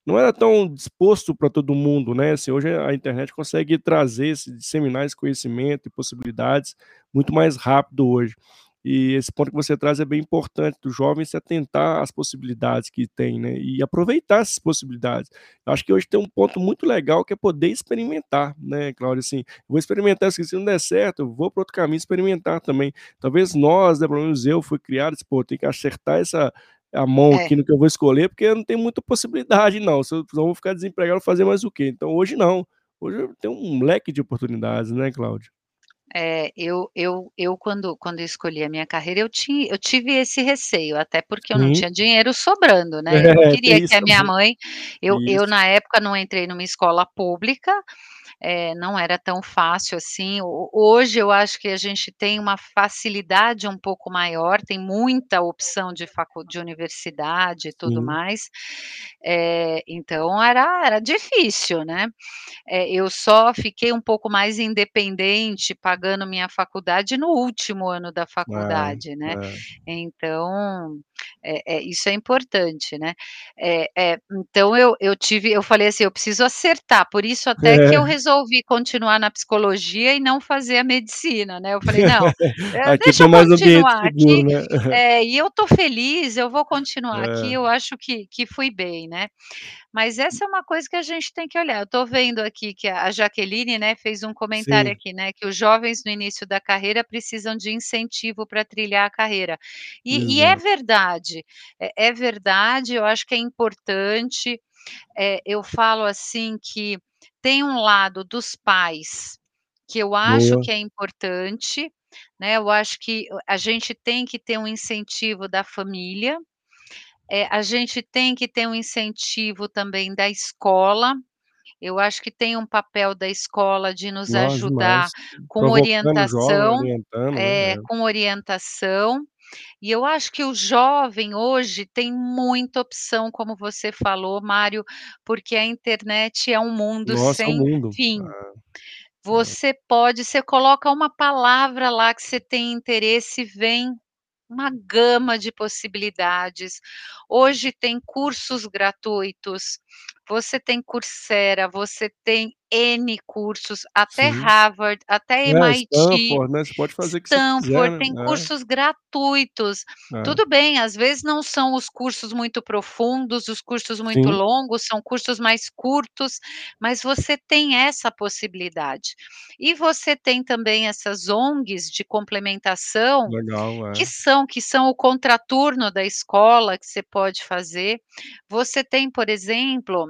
não era tão disposto para todo mundo, né? Assim, hoje a internet consegue trazer, disseminar esse conhecimento e possibilidades muito mais rápido hoje. E esse ponto que você traz é bem importante, do jovem se atentar às possibilidades que tem, né? E aproveitar essas possibilidades. Eu acho que hoje tem um ponto muito legal que é poder experimentar, né, Cláudio? Assim, vou experimentar, se não der certo, eu vou para outro caminho experimentar também. Talvez nós, né, pelo menos eu, fui criado, pô, tem que acertar essa a mão
É.
aqui no que eu vou escolher, porque eu não tenho muita possibilidade, não. Se eu, vou ficar desempregado, fazer mais o quê? Então hoje não. Hoje eu tenho um leque de oportunidades, né, Cláudio?
É, eu eu eu quando quando eu escolhi a minha carreira, eu ti eu tive esse receio, até porque eu não
Sim.
tinha dinheiro sobrando, né, eu não
É,
queria
tem
que a minha mãe eu eu na época não entrei numa escola pública, eh, não era tão fácil assim, ho hoje eu acho que a gente tem uma facilidade um pouco maior, tem muita opção de facu de universidade e tudo
Sim.
mais, eh, então era era difícil, né. Eh, eu só fiquei um pouco mais independente pagando minha faculdade no último ano da
É,
faculdade, né.
é.
Então, eh eh, isso é importante, né. Eh eh, então eu eu tive eu falei assim: "Eu preciso acertar", por isso até que eu
É.
resolvi continuar na psicologia e não fazer a medicina, né, eu falei: "Não, eh,
Aqui
deixa eu continuar
seguro,
aqui,
né.
eh, e eu tô feliz, eu vou continuar aqui,
É.
eu acho que que fui bem", né. Mas essa é uma coisa que a gente tem que olhar, eu tô vendo aqui que a Jaqueline, né, fez um comentário
Sim.
aqui, né, que os jovens no início da carreira precisam de incentivo pra trilhar a carreira. E e é
Exato.
Verdade, é é verdade, eu acho que é importante, eh, eu falo assim que tem um lado dos pais, que eu acho
Boa.
que é importante, né, eu acho que a gente tem que ter um incentivo da família, eh, a gente tem que ter um incentivo também da escola, eu acho que tem um papel da escola de nos
Nossa,
ajudar
demais.
com
Provocando o jovem,
orientação
né,
é,
é.
com orientação, e eu acho que o jovem hoje tem muita opção, como você falou, Mário, porque a internet é um mundo
Nossa, é
sem
mundo.
fim.
É. É.
Você pode você coloca uma palavra lá que você tem interesse, vem uma gama de possibilidades. Hoje tem cursos gratuitos, você tem Coursera, você tem N cursos, até
Sim.
Harvard, até
É,
MIT,
Stanford, né, você pode fazer o que você quiser,
Stanford,
né.
tem
É.
cursos gratuitos.
É.
Tudo bem, às vezes não são os cursos muito profundos, os cursos muito
Sim.
longos, são cursos mais curtos, mas você tem essa possibilidade. E você tem também essas ONGs de complementação,
Legal,
que
é.
são que são o contraturno da escola que você pode fazer. Você tem, por exemplo,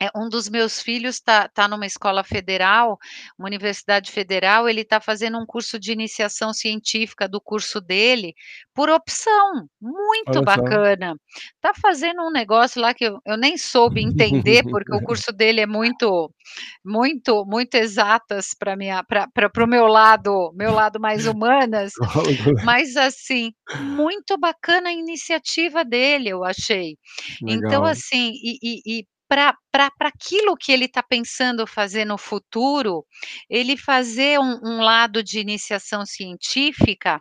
eh, um dos meus filhos tá tá numa escola federal, uma universidade federal, ele tá fazendo um curso de iniciação científica do curso dele, por opção, muito
Olha
bacana. Tá fazendo um negócio lá que eu eu nem soube entender, porque o curso dele é muito muito muito exatas pra minha para o meu lado meu lado mais humanas, mas assim, muito bacana a iniciativa dele, eu achei. Então
Legal.
assim, e e e pra aquilo que ele tá pensando fazer no futuro, ele fazer um um lado de iniciação científica,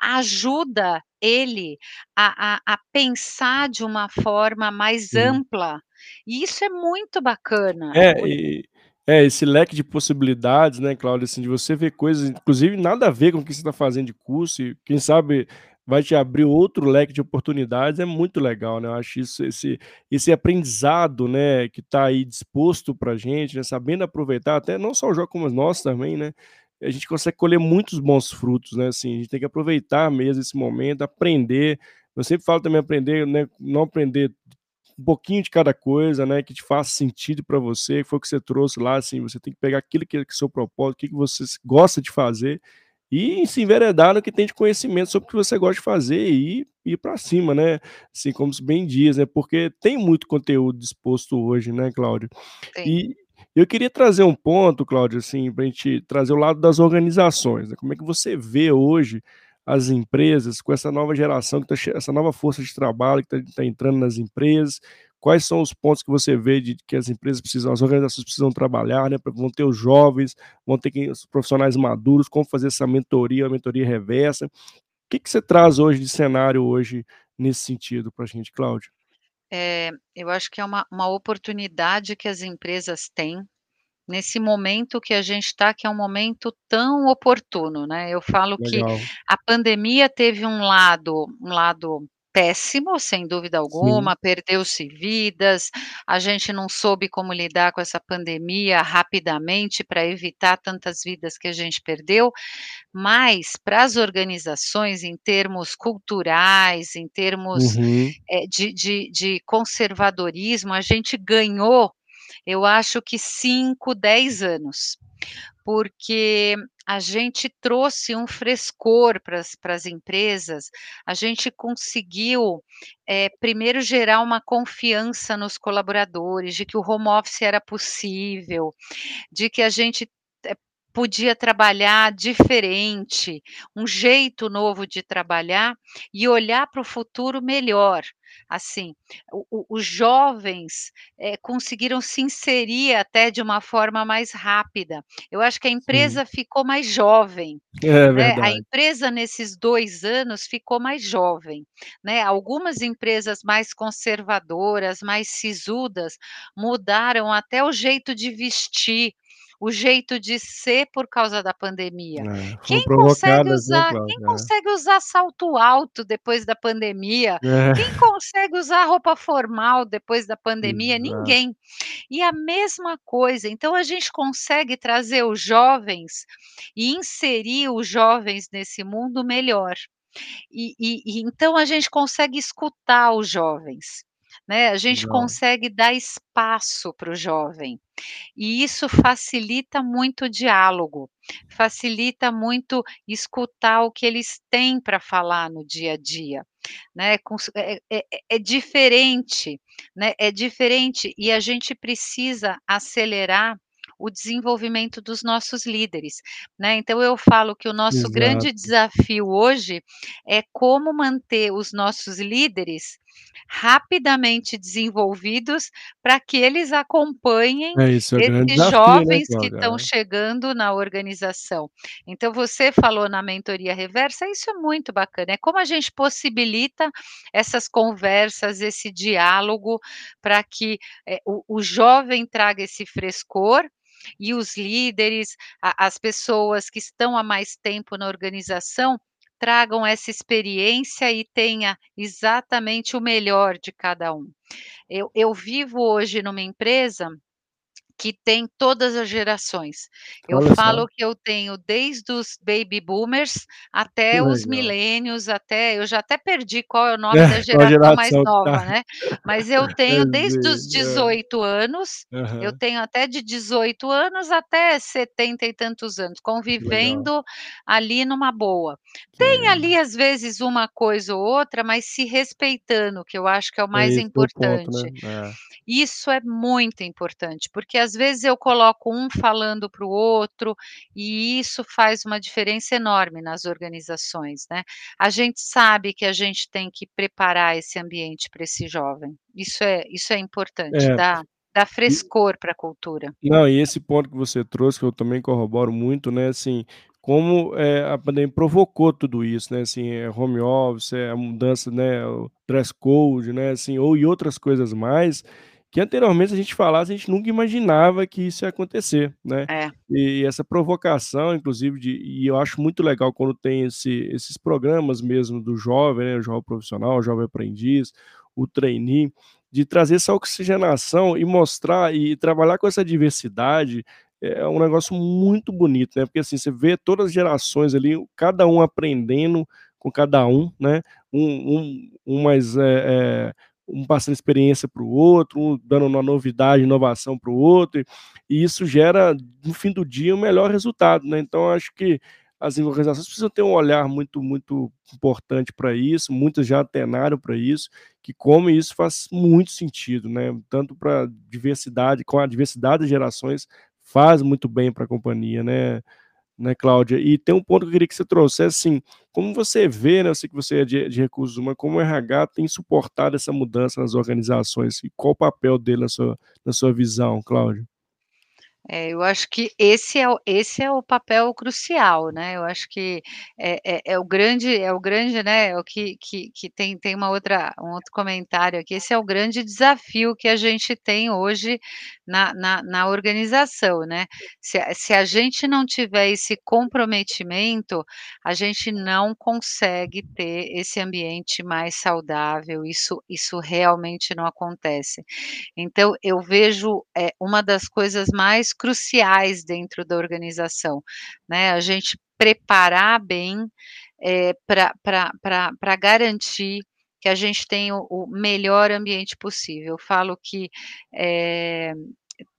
ajuda ele a a a pensar de uma forma mais
Sim.
ampla, e isso é muito bacana.
É, e é, esse leque de possibilidades, né, Cláudia, assim, de você ver coisas, inclusive nada a ver com o que você tá fazendo de curso e quem sabe vai te abrir outro leque de oportunidades, é muito legal, né, eu acho isso esse esse aprendizado, né, que tá aí disposto pra gente, né, sabendo aproveitar, até não só o jogo como nós também, né, a gente consegue colher muitos bons frutos, né, assim, a gente tem que aproveitar mesmo esse momento, aprender. Eu sempre falo também aprender, né, não aprender um pouquinho de cada coisa, né, que te faça sentido pra você, foi o que você trouxe lá, assim, você tem que pegar aquilo que é que seu propósito, o que que você gosta de fazer, e se enveredar no que tem de conhecimento sobre o que você gosta de fazer e ir pra cima, né, assim, como se bem diz, né, porque tem muito conteúdo disposto hoje, né, Cláudia.
Tem.
E eu queria trazer um ponto, Cláudia, assim, pra gente trazer o lado das organizações, né, como é que você vê hoje as empresas com essa nova geração que tá essa nova força de trabalho que tá tá entrando nas empresas, quais são os pontos que você vê de que as empresas precisam, as organizações precisam trabalhar, né? Vão ter os jovens, vão ter que, os profissionais maduros, como fazer essa mentoria, a mentoria reversa. O que, que você traz hoje de cenário hoje nesse sentido para a gente, Cláudio?
É, eu acho que é uma, uma oportunidade que as empresas têm nesse momento que a gente está, que é um momento tão oportuno, né? Eu falo Legal. que a pandemia teve um lado, um lado péssimo, sem dúvida alguma, perdeu-se vidas, a gente não soube como lidar com essa pandemia rapidamente para evitar tantas vidas que a gente perdeu, mas para as organizações, em termos culturais, em termos uhum. é, de, de, de conservadorismo, a gente ganhou, eu acho que 5, 10 anos porque a gente trouxe um frescor para as empresas, a gente conseguiu, é, primeiro, gerar uma confiança nos colaboradores, de que o home office era possível, de que a gente podia trabalhar diferente, um jeito novo de trabalhar e olhar para o futuro melhor. Assim, o, o, os jovens é, conseguiram se inserir até de uma forma mais rápida. Eu acho que a empresa Sim. ficou mais jovem.
É né?
A empresa, nesses dois anos, ficou mais jovem. Né? Algumas empresas mais conservadoras, mais sisudas, mudaram até o jeito de vestir, o jeito de ser por causa da pandemia.
É, quem consegue né, usar,
né, quem é. consegue usar salto alto depois da pandemia? É. Quem consegue usar roupa formal depois da pandemia? Ninguém. E a mesma coisa. Então a gente consegue trazer os jovens e inserir os jovens nesse mundo melhor. E, e, e então a gente consegue escutar os jovens. Né, a gente Não. consegue dar espaço para o jovem. E isso facilita muito o diálogo, facilita muito escutar o que eles têm para falar no dia a dia, né, é, é, é diferente, né, é diferente e a gente precisa acelerar o desenvolvimento dos nossos líderes, né. Então eu falo que o nosso Exato. grande desafio hoje é como manter os nossos líderes rapidamente desenvolvidos para que eles acompanhem
é isso, é
esses
desafio,
jovens
né,
que estão chegando na organização. Então você falou na mentoria reversa, isso é muito bacana, é como a gente possibilita essas conversas, esse diálogo para que é, o, o jovem traga esse frescor e os líderes, a, as pessoas que estão há mais tempo na organização, tragam essa experiência e tenha exatamente o melhor de cada um. Eu, eu vivo hoje numa empresa que tem todas as gerações. Eu Olha falo só. que eu tenho desde os baby boomers até os milênios, até eu já até perdi qual é o nome é, da geração, geração mais nova, tá. né? Mas eu tenho desde os 18 é. anos, uhum. eu tenho até de 18 anos até 70 e tantos anos, convivendo ali numa boa. Que tem legal. ali às vezes uma coisa ou outra, mas se respeitando, que eu acho que é o mais é importante. Ponto, né? Isso é muito importante, porque às vezes eu coloco um falando para o outro, e isso faz uma diferença enorme nas organizações, né. A gente sabe que a gente tem que preparar esse ambiente para esse jovem, isso é isso é importante,
É.
dá dá frescor para a cultura.
Não, e esse ponto que você trouxe, que eu também corroboro muito, né, assim, como, eh, a pandemia provocou tudo isso, né, assim, é home office, é a mudança, né, o dress code, né, assim, ou e outras coisas mais, que anteriormente a gente falasse, a gente nunca imaginava que isso ia acontecer, né.
É.
E essa provocação, inclusive, de e eu acho muito legal quando tem esse esses programas mesmo do jovem, né, o jovem profissional, o jovem aprendiz, o trainee, de trazer essa oxigenação e mostrar e trabalhar com essa diversidade, é um negócio muito bonito, né, porque, assim, você vê todas as gerações ali, cada um aprendendo com cada um, né, um um um mais, eh eh um passando experiência para o outro, um dando uma novidade, inovação para o outro, e isso gera, no fim do dia, o um melhor resultado, né. Então acho que as organizações precisam ter um olhar muito, muito importante para isso, muitas já atenaram para isso, que como isso faz muito sentido, né, tanto para diversidade, com a diversidade de gerações, faz muito bem para a companhia, né, né, Cláudia? E tem um ponto que eu queria que você trouxesse, assim, como você vê, né, eu sei que você é de, de recursos humanos, como o RH tem suportado essa mudança nas organizações e qual o papel dele na sua, na sua visão, Cláudia?
É, eu acho que esse é o esse é o papel crucial, né, eu acho que é é é o grande é o grande, né, é o que que que tem tem uma outra um outro comentário aqui, esse é o grande desafio que a gente tem hoje na na na organização, né. Se se a gente não tiver esse comprometimento, a gente não consegue ter esse ambiente mais saudável, isso isso realmente não acontece. Então eu vejo, eh, uma das coisas mais cruciais dentro da organização, né, a gente preparar bem, eh, pra pra pra garantir que a gente tenha o o melhor ambiente possível. Eu falo que, eh,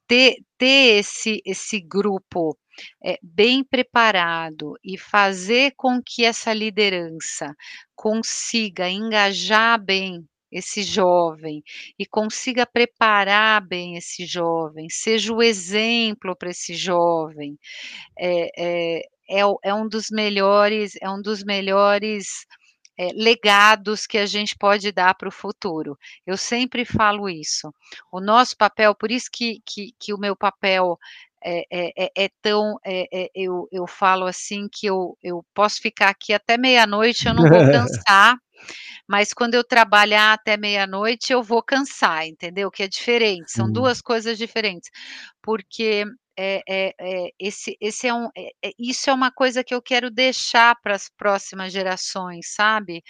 ter ter esse esse grupo, eh, bem preparado e fazer com que essa liderança consiga engajar bem esse jovem e consiga preparar bem esse jovem, seja o exemplo para esse jovem, é é é é um dos melhores é um dos melhores, eh, legados que a gente pode dar para o futuro. Eu sempre falo isso. O nosso papel por isso que que que o meu papel é é é é tão, eh eh, eu eu falo assim que eu eu posso ficar aqui até meia-noite, eu não vou cansar, mas quando eu trabalhar até meia-noite eu vou cansar, entendeu? Que é diferente, são
Hum.
2 coisas diferentes, porque, eh eh eh, esse esse é um eh eh, isso é uma coisa que eu quero deixar para as próximas gerações, sabe?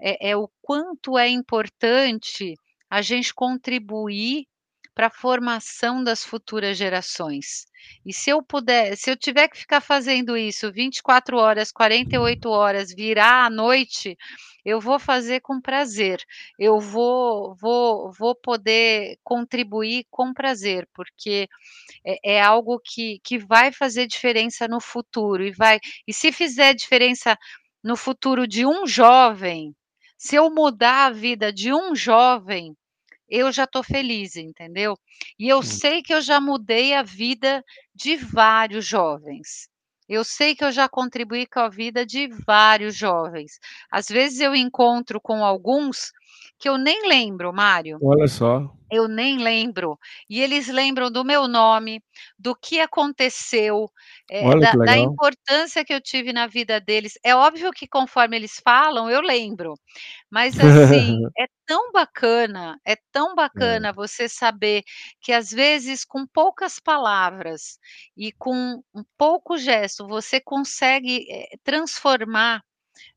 É é o quanto é importante a gente contribuir pra formação das futuras gerações. E se eu puder se eu tiver que ficar fazendo isso 24 horas, 48 horas, virar à noite, eu vou fazer com prazer. Eu vou vou vou poder contribuir com prazer, porque é é algo que que vai fazer diferença no futuro e vai e se fizer diferença no futuro de um jovem, se eu mudar a vida de um jovem, eu já estou feliz, entendeu? E eu sei que eu já mudei a vida de vários jovens. Eu sei que eu já contribuí com a vida de vários jovens. Às vezes eu encontro com alguns que eu nem lembro, Mário.
Olha só.
Eu nem lembro. E eles lembram do meu nome, do que aconteceu,
Olha
da
que
da importância que eu tive na vida deles. É óbvio que conforme eles falam, eu lembro. Mas assim, é tão bacana, é tão
É.
bacana você saber que às vezes com poucas palavras e com um pouco gesto, você consegue, eh, transformar,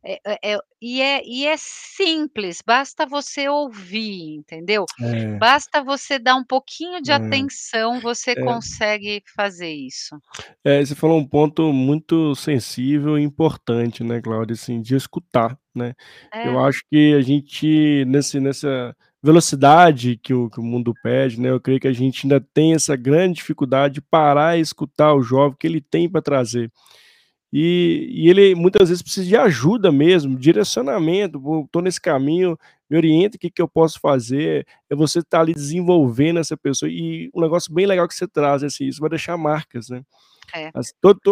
eh eh eh, e é e é simples, basta você ouvir, entendeu?
É.
Basta você dar um pouquinho de
É.
atenção, você
É.
consegue fazer isso.
É, você falou um ponto muito sensível e importante, né, Cláudia, assim, de escutar, né. Eu
É.
acho que a gente nesse nessa velocidade que o que o mundo pede, né, eu creio que a gente ainda tem essa grande dificuldade de parar e escutar o jovem, que ele tem pra trazer. E e ele muitas vezes precisa de ajuda mesmo, direcionamento, "Vou estou nesse caminho, me orienta o que que eu posso fazer", é você estar ali desenvolvendo essa pessoa. E um negócio bem legal que você traz, assim, isso vai deixar marcas, né.
É.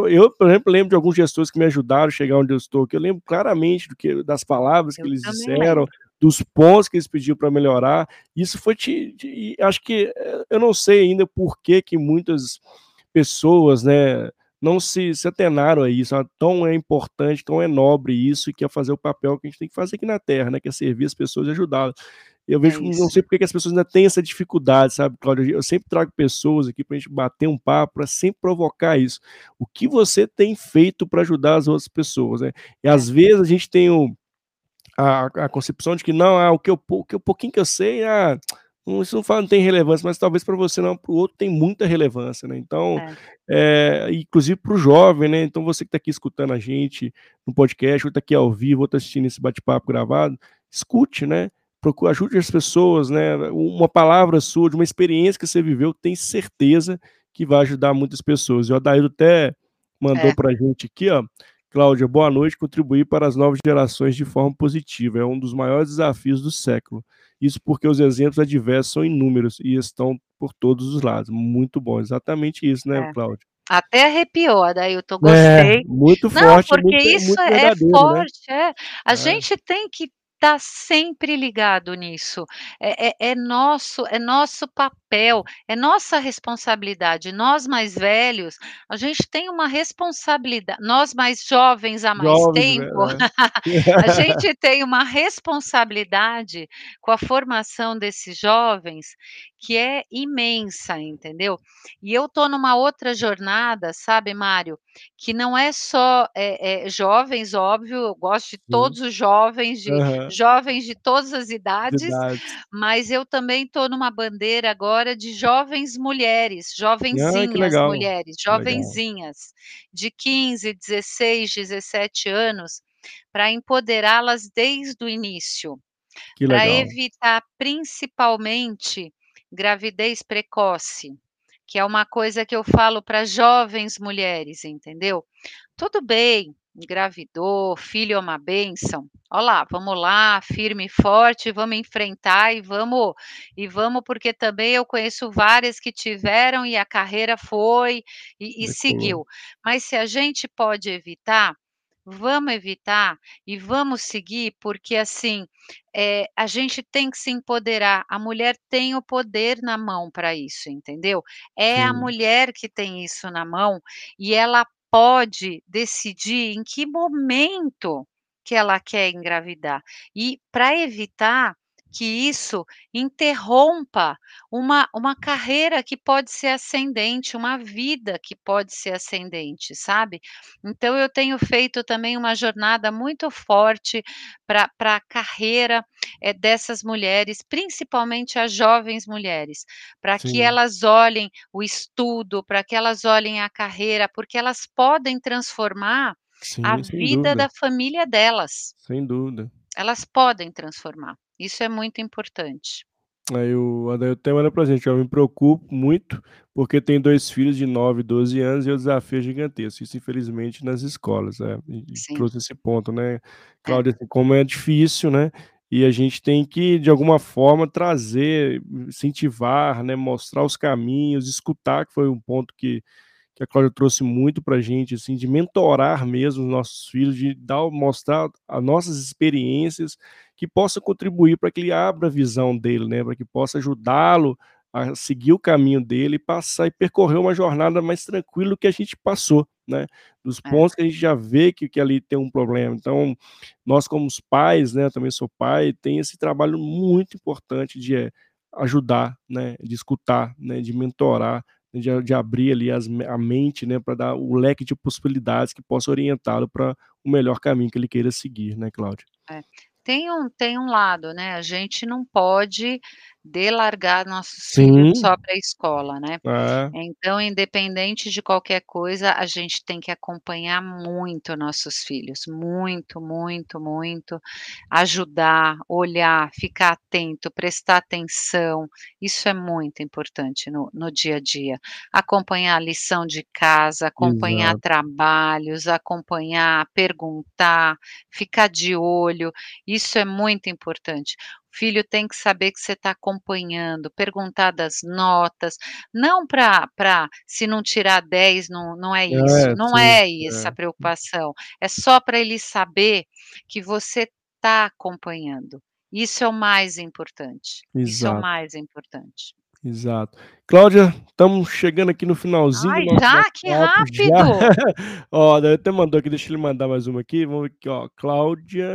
Eu, por exemplo, lembro de alguns gestores que me ajudaram a chegar onde eu estou, que eu lembro claramente do que das palavras que
Eu
eles
também
disseram,
lembro.
dos pontos que eles pediam pra melhorar. Isso foi te te acho que, eh, eu não sei ainda por que que muitas pessoas, né, não se se atenaram a isso, a tão é importante, tão é nobre isso, e que é fazer o papel que a gente tem que fazer aqui na terra, né, que é servir as pessoas e ajudá-las. Eu
É
vejo não
isso.
sei porque que as pessoas ainda têm essa dificuldade, sabe, Cláudia, eu sempre trago pessoas aqui pra gente bater um papo, pra sempre provocar isso. O que você tem feito pra ajudar as outras pessoas, né? E
É.
às vezes a gente tem o a a concepção de que não, ah, o que eu o que o pouquinho que eu sei, ah, isso não fa não tem relevância, mas talvez pra você não, para o outro tem muita relevância, né. Então,
É.
eh, inclusive para o jovem, né, então você que tá aqui escutando a gente no podcast, ou tá aqui ao vivo, ou tá assistindo esse bate-papo gravado, escute, né, procu ajude as pessoas, né, uma palavra sua, de uma experiência que você viveu, tenho certeza que vai ajudar muitas pessoas. E o Adaildo até mandou
É.
pra gente aqui, ó: "Cláudia, boa noite, contribuir para as novas gerações de forma positiva é um dos maiores desafios do século. Isso porque os exemplos adversos são inúmeros e estão por todos os lados". Muito bom, exatamente isso, né,
É.
Cláudia?
Até arrepiou, Adailton,
É,
gostei.
muito
Não,
forte,
porque
muito
isso
muito
é
né.
forte, é. A
É.
gente tem que estar sempre ligado nisso. É é é nosso é nosso papel, é nossa responsabilidade. Nós mais velhos, a gente tem uma responsabilida nós mais jovens há mais
Jovens,
tempo,
é.
a gente tem uma responsabilidade com a formação desses jovens que é imensa, entendeu. E eu estou numa outra jornada, sabe, Mário, que não é só, eh eh, jovens, óbvio, eu gosto de
Sim.
todos os jovens, de
Aham.
jovens de todas as
De
idades,
idades.
mas eu também estou numa bandeira agora de jovens mulheres,
Ah,
jovenzinhas
legal,
mulheres, jovenzinhas, de 15, 16, 17 anos, pra empoderá-las desde o início,
legal.
evitar principalmente gravidez precoce, que é uma coisa que eu falo para jovens mulheres, entendeu. Tudo bem, engravidou, filho é uma bênção, ó lá, vamos lá, firme e forte, vamos enfrentar e vamos e vamos porque também eu conheço várias que tiveram e a carreira foi e e seguiu. Mas se a gente pode evitar, vamos evitar e vamos seguir, porque assim, eh, a gente tem que se empoderar, a mulher tem o poder na mão pra isso, entendeu. É a
Sim.
mulher que tem isso na mão e ela pode decidir em que momento que ela quer engravidar. E pra evitar que isso interrompa uma uma carreira que pode ser ascendente, uma vida que pode ser ascendente, sabe. Então eu tenho feito também uma jornada muito forte pra pra carreira, eh, dessas mulheres, principalmente as jovens mulheres, pra que elas olhem o estudo, pra que elas olhem a carreira, porque elas podem transformar a
Sim, sem
vida
dúvida.
da família delas.
Sem dúvida.
Elas podem transformar, isso é muito importante.
Aí eu Adailton até manda pra gente, "Eu me preocupo muito, porque tenho 2 filhos de 9 e 12 anos e o desafio é gigantesco, isso infelizmente nas escolas", é, e
Sim.
trouxe esse ponto, né.
É.
Cláudia, assim, como é difícil, né, e a gente tem que de alguma forma trazer, incentivar, né, mostrar os caminhos, escutar, que foi um ponto que que a Cláudia trouxe muito pra gente, assim, de mentorar mesmo os nossos filhos, de dar o mostrar as nossas experiências, que possa contribuir pra que ele abra a visão dele, né, pra que possa ajudá-lo a seguir o caminho dele e passar e percorrer uma jornada mais tranquilo do que a gente passou, né, dos
É.
pontos que a gente já vê que que ali tem um problema. Então, nós como os pais, né, eu também sou pai, tem esse trabalho muito importante de, eh, ajudar, né, de escutar, né, de mentorar, de a de abrir ali as a mente, né, pra dar o leque de possibilidades que possa orientá-lo pra o melhor caminho que ele queira seguir, né, Cláudia.
É. Tem um tem um lado, né, a gente não pode delargar nossos filhos
Sim.
só pra escola, né.
É.
Então independente de qualquer coisa, a gente tem que acompanhar muito nossos filhos, muito, muito, muito, ajudar, olhar, ficar atento, prestar atenção, isso é muito importante no no dia a dia. Acompanhar a lição de casa, acompanhar
Exato.
trabalhos, acompanhar, perguntar, ficar de olho, isso é muito importante. Filho tem que saber que você tá acompanhando, perguntar das notas, não pra se não tirar 10 não não é isso,
É,
não
sim,
é essa a
é.
preocupação, é só pra ele saber que você tá acompanhando, isso é o mais importante, isso é o
Exato.
mais importante.
Exato. Cláudia, estamos chegando aqui no finalzinho do
Ai,
nosso
já? Que
bate-papo, já.
rápido.
Ó, até mandou aqui, deixa ele mandar mais uma aqui, vamos ver aqui, ó: "Cláudia,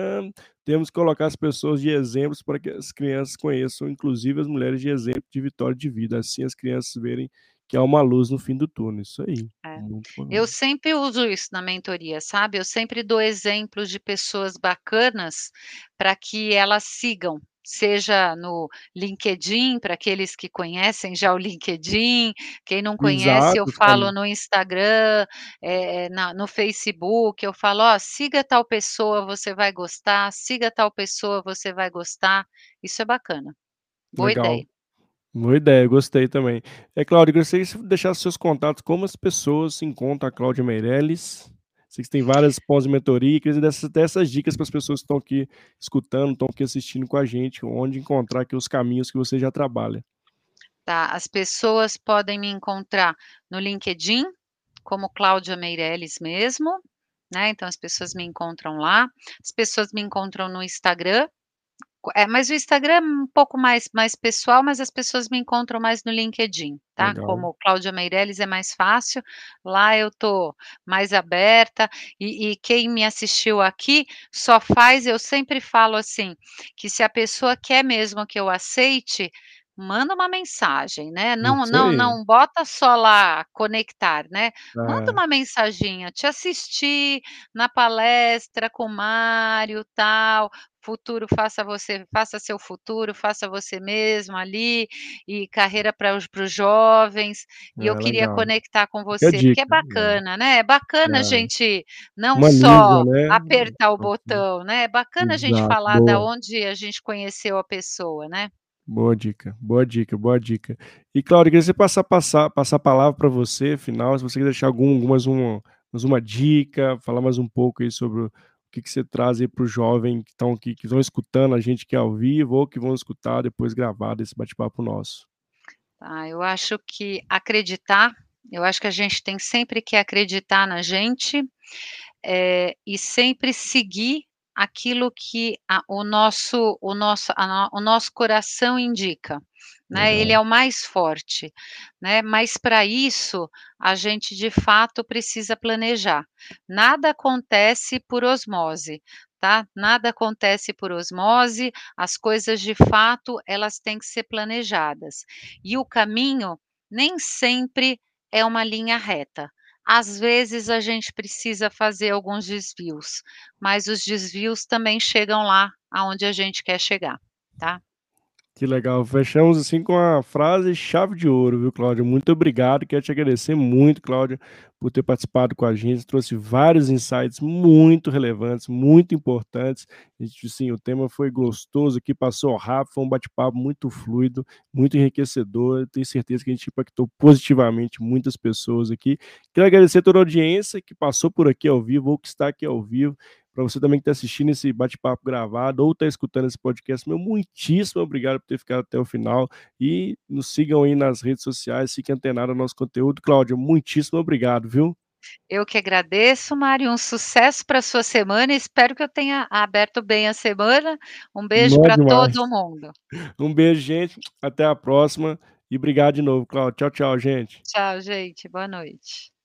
temos que colocar as pessoas de exemplos para que as crianças conheçam, inclusive as mulheres de exemplo de vitória de vida, assim as crianças verem que há uma luz no fim do túnel", isso aí,
É. Eu sempre uso isso na mentoria, sabe, eu sempre dou exemplos de pessoas bacanas pra que elas sigam, seja no LinkedIn, pra aqueles que conhecem já o LinkedIn, quem não conhece eu
Exato, os
falo
cami
no Instagram, eh, na no Facebook, eu falo: "Ó, siga tal pessoa, você vai gostar, siga tal pessoa, você vai gostar", isso é bacana. Boa
Legal.
ideia.
Boa ideia, gostei também. Eh, Cláudia, gostaria você deixasse seus contatos, como as pessoas encontram a Cláudia Meirelles, sei que tem várias pós-mentoria, queria que você desse até essas dicas para as pessoas que estão aqui escutando, estão aqui assistindo com a gente, onde encontrar aqui os caminhos que você já trabalha.
Tá, as pessoas podem me encontrar no LinkedIn, como Cláudia Meireles mesmo, né, então as pessoas me encontram lá, as pessoas me encontram no Instagram, é, mas o Instagram é um pouco mais mais pessoal, mas as pessoas me encontram mais no LinkedIn, tá,
Legal.
como Cláudia Meireles é mais fácil, lá eu tô mais aberta, e e quem me assistiu aqui, só faz eu sempre falo assim, que se a pessoa quer mesmo que eu aceite, manda uma mensagem, né, não não não bota só lá conectar, né, manda
É.
uma mensaginha, te assisti na palestra com o Mário tal, futuro faça você faça seu futuro, faça você mesmo ali, e carreira para os jovens, e eu
É,
queria
legal.
conectar com
a
você, é
dica.
bacana, né, é bacana a
É.
gente não
Humaniza,
só
né.
apertar o botão, né, é bacana a gente
Exato,
falar da onde a gente conheceu a pessoa, né.
Boa dica, boa dica, boa dica. E Cláudia, queria você passar passar passar a palavra para você, final, se você quer deixar algum mais uma mais uma dica, falar mais um pouco aí sobre o que que você traz aí para o jovem que estão aqui, que estão escutando a gente aqui ao vivo, ou que vão escutar depois gravado esse bate-papo nosso.
Ah, eu acho que acreditar, eu acho que a gente tem sempre que acreditar na gente, eh, e sempre seguir aquilo que a o nosso o nosso a o nosso coração indica, né, ele
Legal.
é o mais forte, né, mas para isso, a gente de fato precisa planejar. Nada acontece por osmose, tá, nada acontece por osmose, as coisas de fato elas têm que ser planejadas. E o caminho nem sempre é uma linha reta, às vezes a gente precisa fazer alguns desvios, mas os desvios também chegam lá aonde a gente quer chegar, tá.
Que legal, fechamos assim com a frase chave de ouro, viu, Cláudia, muito obrigado, quero te agradecer muito, Cláudia, por ter participado com a gente, trouxe vários insights muito relevantes, muito importantes, sim, o tema foi gostoso aqui, passou rápido, foi um bate-papo muito fluido, muito enriquecedor, tenho certeza que a gente impactou positivamente muitas pessoas aqui. Quero agradecer a toda a audiência que passou por aqui ao vivo, ou que está aqui ao vivo, para você também que está assistindo esse bate-papo gravado, ou está escutando esse podcast, meu muitíssimo obrigado por ter ficado até o final, e nos sigam aí nas redes sociais, fiquem antenado ao nosso conteúdo. Cláudia, muitíssimo obrigado, viu.
Eu que agradeço, Mário, um sucesso para sua semana, espero que eu tenha aberto bem a semana, um beijo para todo mundo.
Um beijo gente, até a próxima, e obrigado de novo, Cláudia. Tchau, tchau gente.
Tchau gente, boa noite.